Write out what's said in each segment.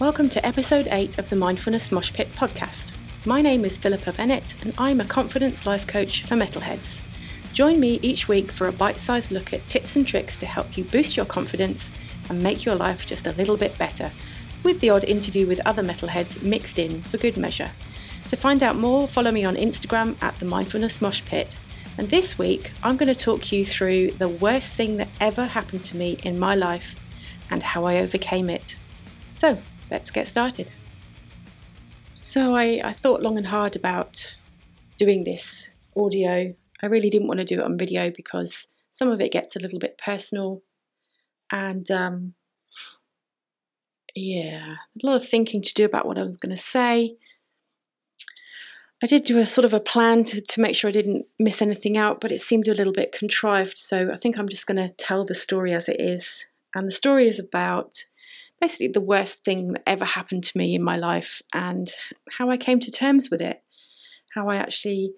Welcome to episode 8 of the Mindfulness Mosh Pit podcast. My name is Philippa Bennett and I'm a confidence life coach for metalheads. Join me each week for a bite sized look at tips and tricks to help you boost your confidence and make your life just a little bit better, with the odd interview with other metalheads mixed in for good measure. To find out more, follow me on Instagram at the Mindfulness Mosh Pit. And this week, I'm going to talk you through the worst thing that ever happened to me in my life and how I overcame it. So, let's get started. So, I, I thought long and hard about doing this audio. I really didn't want to do it on video because some of it gets a little bit personal and um, yeah, a lot of thinking to do about what I was going to say. I did do a sort of a plan to, to make sure I didn't miss anything out, but it seemed a little bit contrived. So I think I'm just going to tell the story as it is. And the story is about basically the worst thing that ever happened to me in my life and how I came to terms with it, how I actually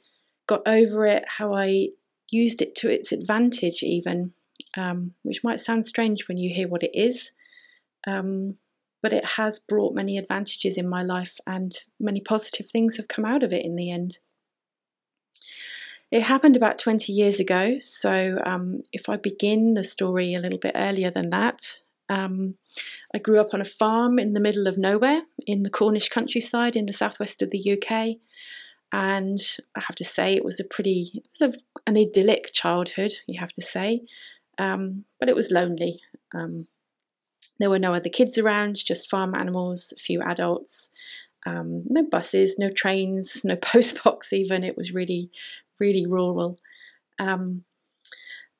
got over it, how I used it to its advantage, even, um, which might sound strange when you hear what it is. Um, but it has brought many advantages in my life, and many positive things have come out of it in the end. It happened about 20 years ago, so um, if I begin the story a little bit earlier than that, um, I grew up on a farm in the middle of nowhere in the Cornish countryside in the southwest of the UK. And I have to say, it was a pretty, it was a, an idyllic childhood, you have to say. Um, but it was lonely. Um, there were no other kids around, just farm animals, a few adults. Um, no buses, no trains, no postbox even. It was really, really rural. Um,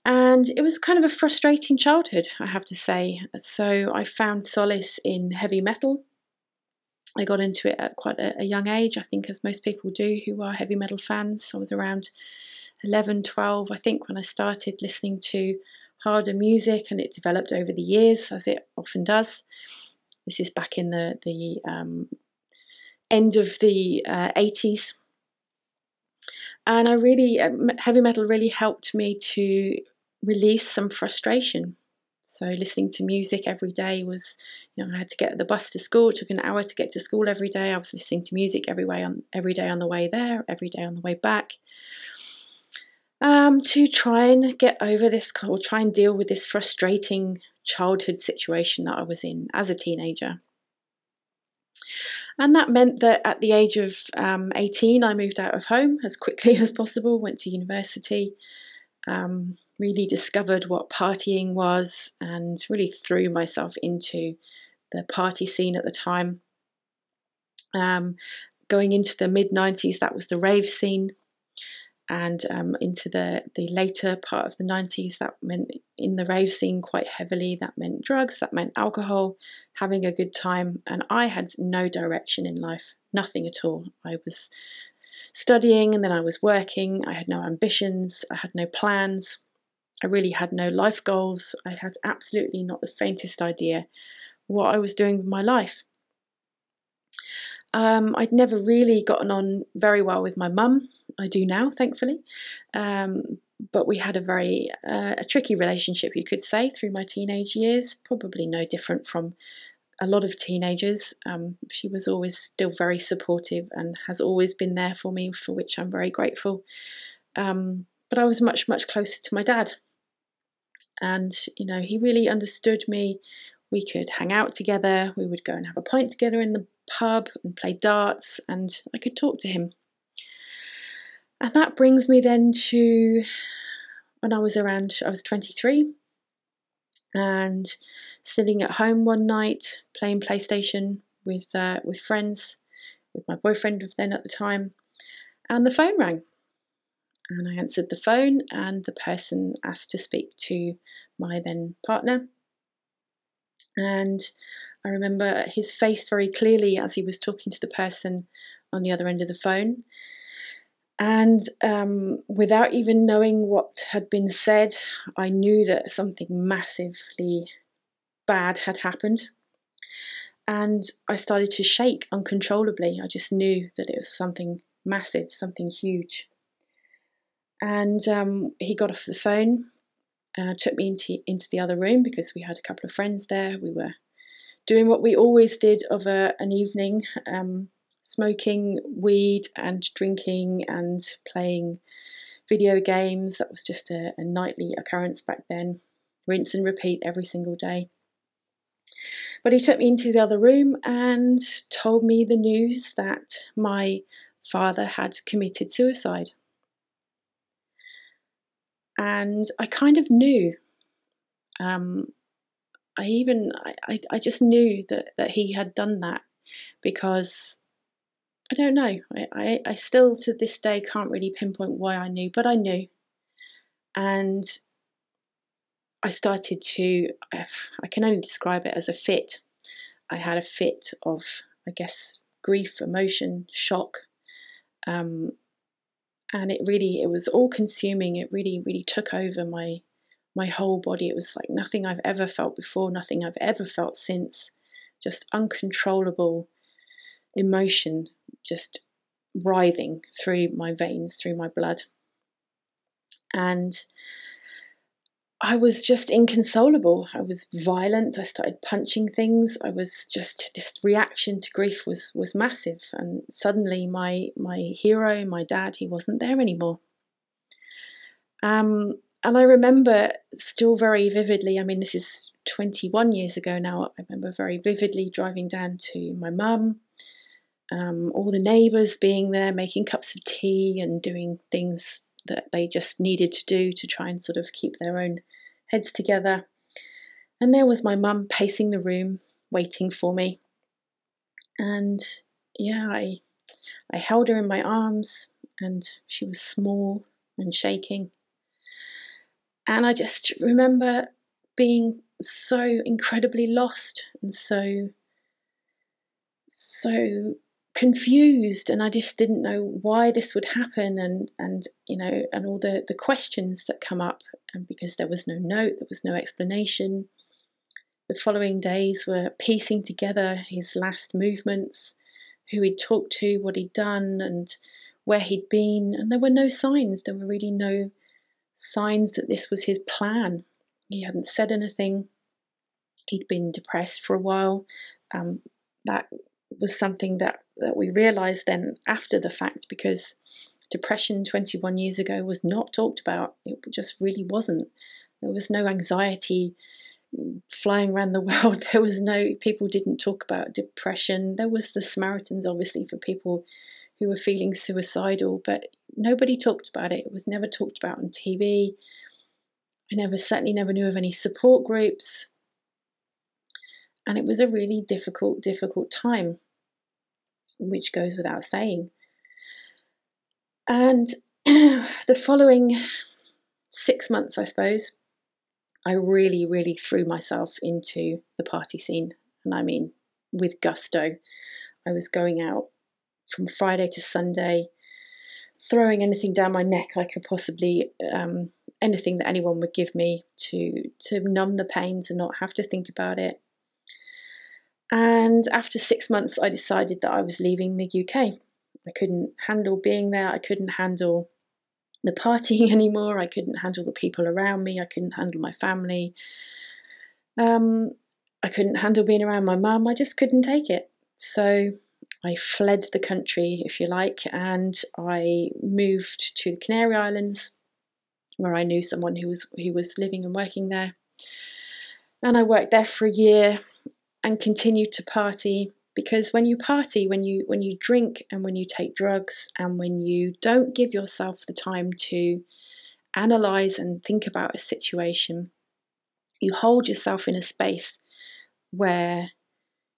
and it was kind of a frustrating childhood, I have to say. So I found solace in heavy metal. I got into it at quite a, a young age, I think, as most people do who are heavy metal fans. I was around 11, 12, I think, when I started listening to harder music, and it developed over the years, as it often does. This is back in the, the um, end of the uh, 80s. And I really, uh, heavy metal really helped me to release some frustration. So listening to music every day was, you know, I had to get the bus to school. It took an hour to get to school every day. I was listening to music every way on every day on the way there, every day on the way back. Um, to try and get over this or try and deal with this frustrating childhood situation that I was in as a teenager. And that meant that at the age of um, 18, I moved out of home as quickly as possible, went to university, um, really discovered what partying was and really threw myself into the party scene at the time. Um, going into the mid 90s, that was the rave scene. And um, into the, the later part of the 90s, that meant in the rave scene quite heavily. That meant drugs, that meant alcohol, having a good time. And I had no direction in life, nothing at all. I was studying and then I was working. I had no ambitions, I had no plans. I really had no life goals. I had absolutely not the faintest idea what I was doing with my life. Um, I'd never really gotten on very well with my mum. I do now, thankfully. Um, but we had a very uh, a tricky relationship, you could say, through my teenage years. Probably no different from a lot of teenagers. Um, she was always still very supportive and has always been there for me, for which I'm very grateful. Um, but I was much, much closer to my dad. And, you know, he really understood me. We could hang out together, we would go and have a pint together in the pub and play darts, and I could talk to him. And that brings me then to when I was around, I was 23, and sitting at home one night playing PlayStation with uh, with friends, with my boyfriend then at the time, and the phone rang. And I answered the phone, and the person asked to speak to my then partner. And I remember his face very clearly as he was talking to the person on the other end of the phone. And um, without even knowing what had been said, I knew that something massively bad had happened. And I started to shake uncontrollably. I just knew that it was something massive, something huge. And um, he got off the phone, uh, took me into, into the other room because we had a couple of friends there. We were doing what we always did of a, an evening, um, smoking weed and drinking and playing video games. That was just a, a nightly occurrence back then. Rinse and repeat every single day. But he took me into the other room and told me the news that my father had committed suicide. And I kind of knew. Um, I even I, I just knew that, that he had done that because I don't know. I, I, I still to this day can't really pinpoint why I knew, but I knew. And I started to, I can only describe it as a fit. I had a fit of, I guess, grief, emotion, shock. Um, and it really, it was all consuming. It really, really took over my, my whole body. It was like nothing I've ever felt before, nothing I've ever felt since. Just uncontrollable emotion, just writhing through my veins, through my blood. And I was just inconsolable. I was violent. I started punching things. I was just this reaction to grief was was massive. And suddenly, my my hero, my dad, he wasn't there anymore. Um, and I remember still very vividly. I mean, this is 21 years ago now. I remember very vividly driving down to my mum, um, all the neighbours being there, making cups of tea and doing things that they just needed to do to try and sort of keep their own heads together. And there was my mum pacing the room, waiting for me. And yeah, I, I held her in my arms, and she was small and shaking. And I just remember being so incredibly lost and so, so confused and I just didn't know why this would happen and and you know and all the the questions that come up and because there was no note there was no explanation. The following days were piecing together his last movements who he'd talked to what he'd done and where he'd been and there were no signs. There were really no signs that this was his plan. He hadn't said anything. He'd been depressed for a while. Um, that was something that, that we realized then after the fact because depression 21 years ago was not talked about. It just really wasn't. There was no anxiety flying around the world. There was no, people didn't talk about depression. There was the Samaritans, obviously, for people who were feeling suicidal, but nobody talked about it. It was never talked about on TV. I never, certainly never knew of any support groups. And it was a really difficult, difficult time, which goes without saying. And the following six months, I suppose, I really, really threw myself into the party scene. And I mean, with gusto. I was going out from Friday to Sunday, throwing anything down my neck I could possibly, um, anything that anyone would give me to to numb the pain, to not have to think about it. And after six months, I decided that I was leaving the UK. I couldn't handle being there. I couldn't handle the partying anymore. I couldn't handle the people around me. I couldn't handle my family. Um, I couldn't handle being around my mum. I just couldn't take it. So I fled the country, if you like, and I moved to the Canary Islands, where I knew someone who was who was living and working there. And I worked there for a year, and continue to party. Because when you party when you when you drink and when you take drugs and when you don't give yourself the time to analyze and think about a situation you hold yourself in a space where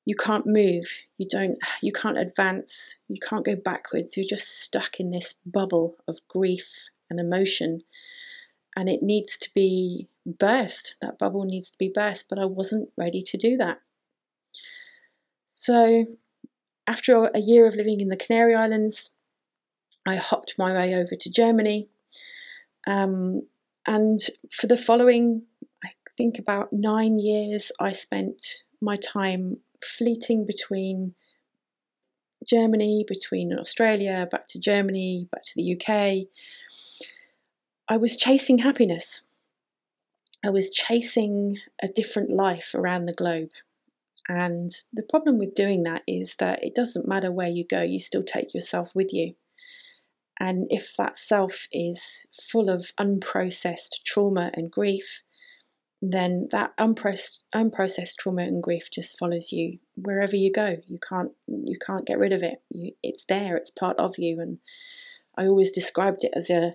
you can't move you don't you can't advance you can't go backwards you're just stuck in this bubble of grief and emotion. And it needs to be burst that bubble needs to be burst but i wasn't ready to do that so, after a year of living in the Canary Islands, I hopped my way over to Germany. Um, and for the following, I think about nine years, I spent my time fleeting between Germany, between Australia, back to Germany, back to the UK. I was chasing happiness. I was chasing a different life around the globe. And the problem with doing that is that it doesn't matter where you go, you still take yourself with you. And if that self is full of unprocessed trauma and grief, then that unprocessed, unprocessed trauma and grief just follows you wherever you go. You can't you can't get rid of it. You, it's there. It's part of you. And I always described it as a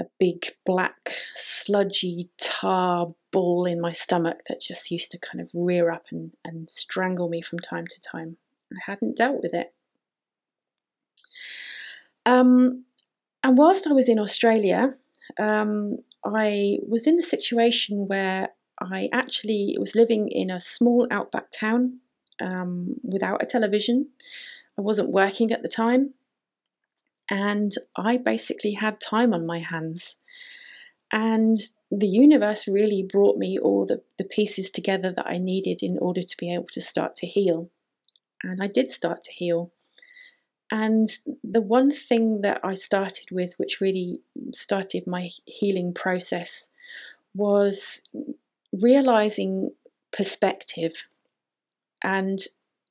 a big black sludgy tar ball in my stomach that just used to kind of rear up and, and strangle me from time to time. I hadn't dealt with it. Um, and whilst I was in Australia, um, I was in a situation where I actually was living in a small outback town um, without a television. I wasn't working at the time, and I basically had time on my hands. And the universe really brought me all the, the pieces together that I needed in order to be able to start to heal. And I did start to heal. And the one thing that I started with, which really started my healing process, was realizing perspective. And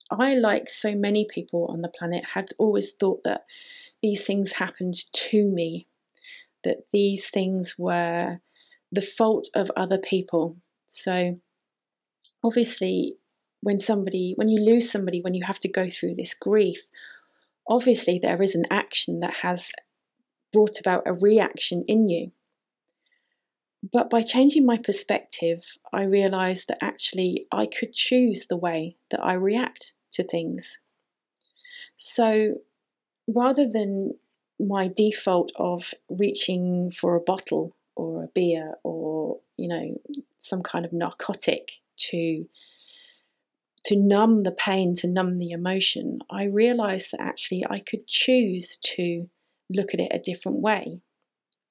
I, like so many people on the planet, had always thought that these things happened to me, that these things were the fault of other people. So, obviously, when somebody, when you lose somebody, when you have to go through this grief, obviously there is an action that has brought about a reaction in you. But by changing my perspective, I realized that actually I could choose the way that I react to things. So rather than my default of reaching for a bottle or a beer or, you know, some kind of narcotic to to numb the pain, to numb the emotion, I realized that actually I could choose to look at it a different way.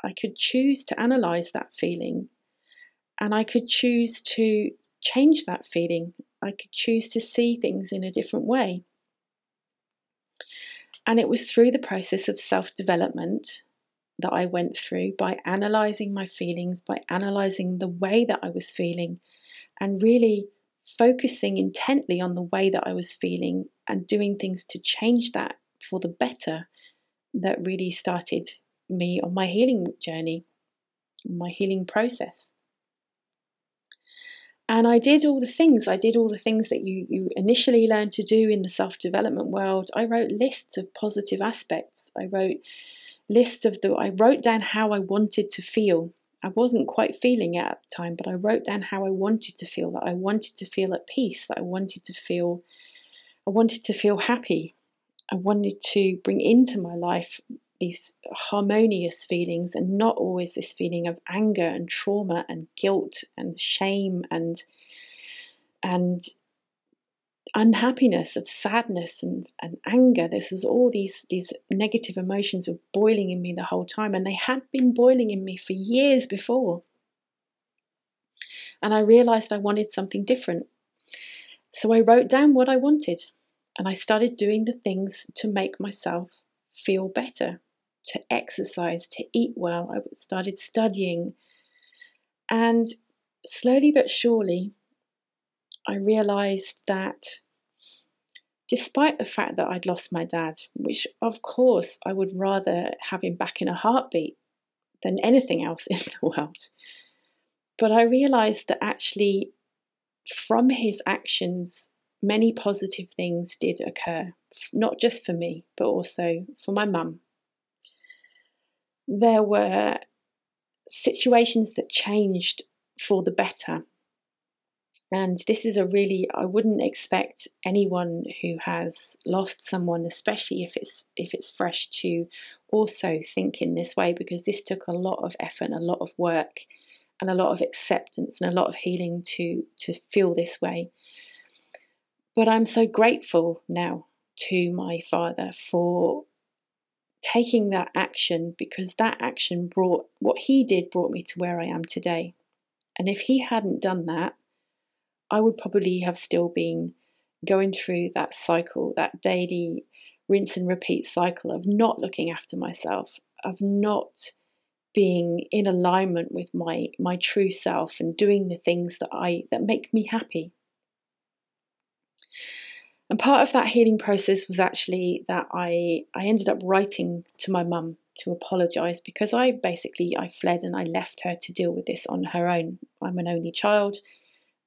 I could choose to analyze that feeling and I could choose to change that feeling. I could choose to see things in a different way. And it was through the process of self development that I went through by analyzing my feelings, by analyzing the way that I was feeling, and really focusing intently on the way that I was feeling and doing things to change that for the better that really started me on my healing journey, my healing process. And I did all the things. I did all the things that you, you initially learn to do in the self development world. I wrote lists of positive aspects. I wrote lists of the, I wrote down how I wanted to feel I wasn't quite feeling it at the time, but I wrote down how I wanted to feel that I wanted to feel at peace, that I wanted to feel I wanted to feel happy. I wanted to bring into my life these harmonious feelings and not always this feeling of anger and trauma and guilt and shame and and unhappiness, of sadness and, and anger. This was all these these negative emotions were boiling in me the whole time, and they had been boiling in me for years before. And I realized I wanted something different. So I wrote down what I wanted, and I started doing the things to make myself feel better, to exercise, to eat well. I started studying, and slowly but surely, I realized that despite the fact that I'd lost my dad, which of course I would rather have him back in a heartbeat than anything else in the world, but I realized that actually from his actions, many positive things did occur, not just for me, but also for my mum. There were situations that changed for the better and this is a really I wouldn't expect anyone who has lost someone, especially if it's if it's fresh, to also think in this way because this took a lot of effort and a lot of work and a lot of acceptance and a lot of healing to to feel this way. But I'm so grateful now to my father for taking that action because that action brought what he did brought me to where I am today. And if he hadn't done that, I would probably have still been going through that cycle, that daily rinse and repeat cycle of not looking after myself, of not being in alignment with my my true self and doing the things that I that make me happy. And part of that healing process was actually that I, I ended up writing to my mum to apologize because I basically I fled and I left her to deal with this on her own. I'm an only child.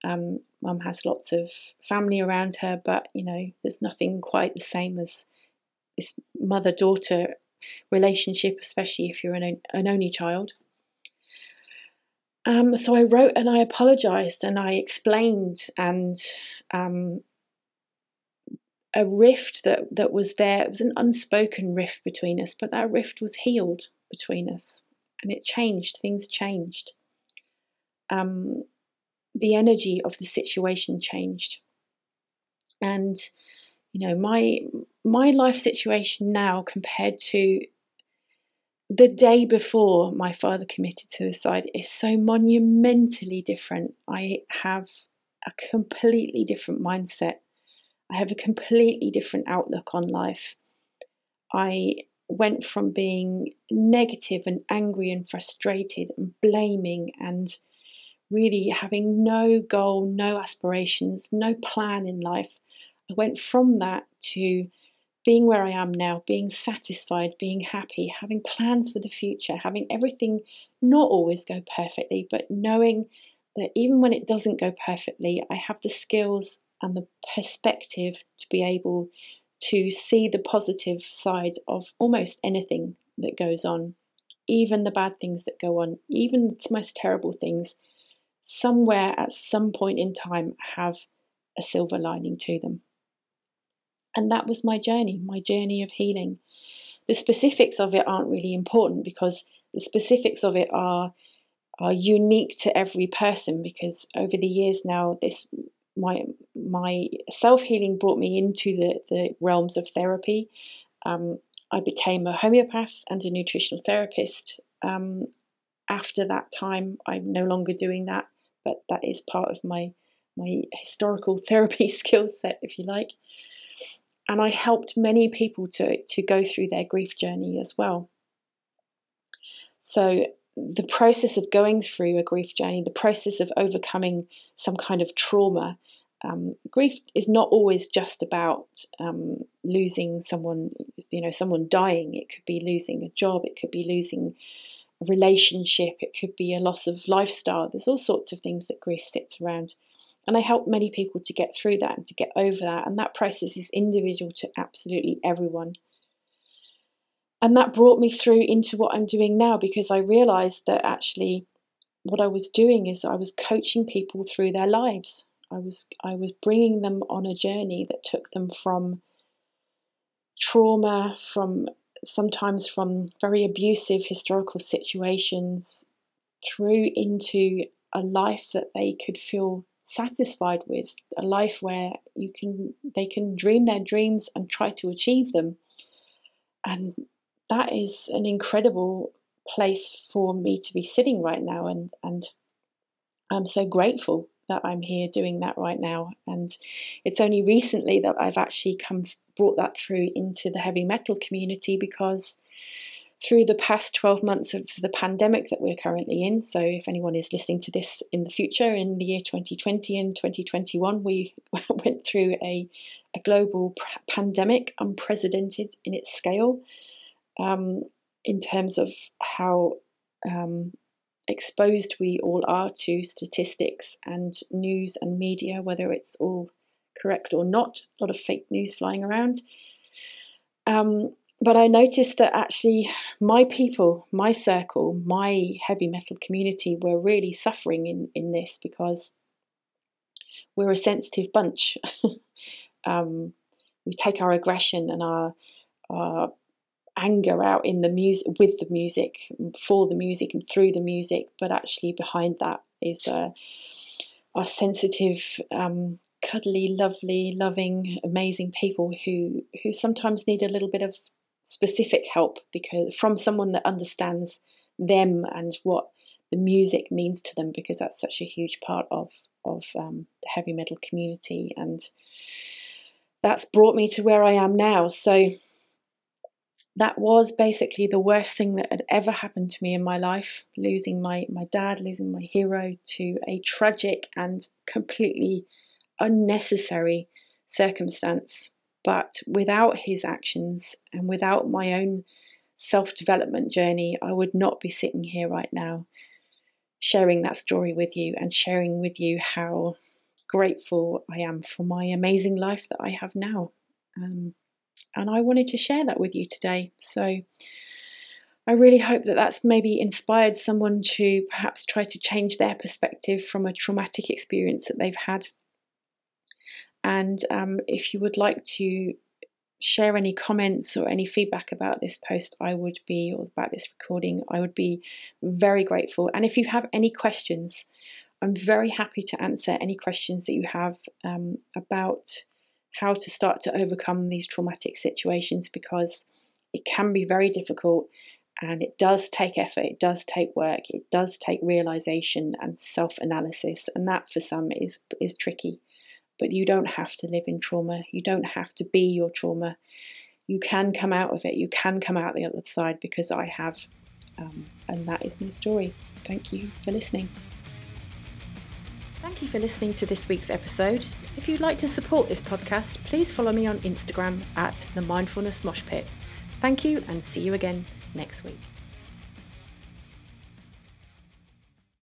Um, mum has lots of family around her, but you know, there's nothing quite the same as this mother daughter relationship, especially if you're an, an only child. Um, so I wrote and I apologized and I explained and um, a rift that, that was there. It was an unspoken rift between us, but that rift was healed between us and it changed. Things changed. Um, the energy of the situation changed. And you know, my my life situation now compared to the day before my father committed suicide is so monumentally different. I have a completely different mindset. I have a completely different outlook on life. I went from being negative and angry and frustrated and blaming and really having no goal, no aspirations, no plan in life. I went from that to being where I am now, being satisfied, being happy, having plans for the future, having everything not always go perfectly, but knowing that even when it doesn't go perfectly, I have the skills and the perspective to be able to see the positive side of almost anything that goes on, even the bad things that go on, even the most terrible things, somewhere at some point in time have a silver lining to them. And that was my journey, my journey of healing. The specifics of it aren't really important because the specifics of it are are unique to every person because over the years now this my my self healing brought me into the, the realms of therapy. Um, I became a homeopath and a nutritional therapist. Um, after that time, I'm no longer doing that, but that is part of my my historical therapy skill set, if you like and I helped many people to, to go through their grief journey as well. So, the process of going through a grief journey, the process of overcoming some kind of trauma, um, grief is not always just about um, losing someone, you know, someone dying. It could be losing a job, it could be losing a relationship, it could be a loss of lifestyle. There's all sorts of things that grief sits around. And I help many people to get through that and to get over that. And that process is individual to absolutely everyone. And that brought me through into what I'm doing now because I realized that actually what I was doing is I was coaching people through their lives. I was I was bringing them on a journey that took them from trauma, from sometimes from very abusive historical situations through into a life that they could feel satisfied with a life where you can they can dream their dreams and try to achieve them and that is an incredible place for me to be sitting right now and and I'm so grateful that I'm here doing that right now and it's only recently that I've actually come brought that through into the heavy metal community because through the past 12 months of the pandemic that we're currently in. So, if anyone is listening to this in the future, in the year 2020 and 2021, we went through a, a global pandemic, unprecedented in its scale, um, in terms of how um, exposed we all are to statistics and news and media, whether it's all correct or not, a lot of fake news flying around. Um, but I noticed that actually my people, my circle, my heavy metal community were really suffering in, in this because we're a sensitive bunch. um, we take our aggression and our, our anger out in the music with the music, for the music and through the music, but actually behind that is uh, our sensitive, um, cuddly, lovely, loving, amazing people who who sometimes need a little bit of specific help because from someone that understands them and what the music means to them because that's such a huge part of of um, the heavy metal community and that's brought me to where I am now. So that was basically the worst thing that had ever happened to me in my life losing my my dad losing my hero to a tragic and completely unnecessary circumstance. But without his actions and without my own self development journey, I would not be sitting here right now sharing that story with you and sharing with you how grateful I am for my amazing life that I have now. Um, and I wanted to share that with you today. So I really hope that that's maybe inspired someone to perhaps try to change their perspective from a traumatic experience that they've had and um, if you would like to share any comments or any feedback about this post, I would be, or about this recording, I would be very grateful. And if you have any questions, I'm very happy to answer any questions that you have um, about how to start to overcome these traumatic situations because it can be very difficult and it does take effort, it does take work, it does take realization and self analysis, and that for some is, is tricky. But you don't have to live in trauma. You don't have to be your trauma. You can come out of it. You can come out the other side because I have. Um, and that is my story. Thank you for listening. Thank you for listening to this week's episode. If you'd like to support this podcast, please follow me on Instagram at the Mindfulness Mosh Pit. Thank you and see you again next week.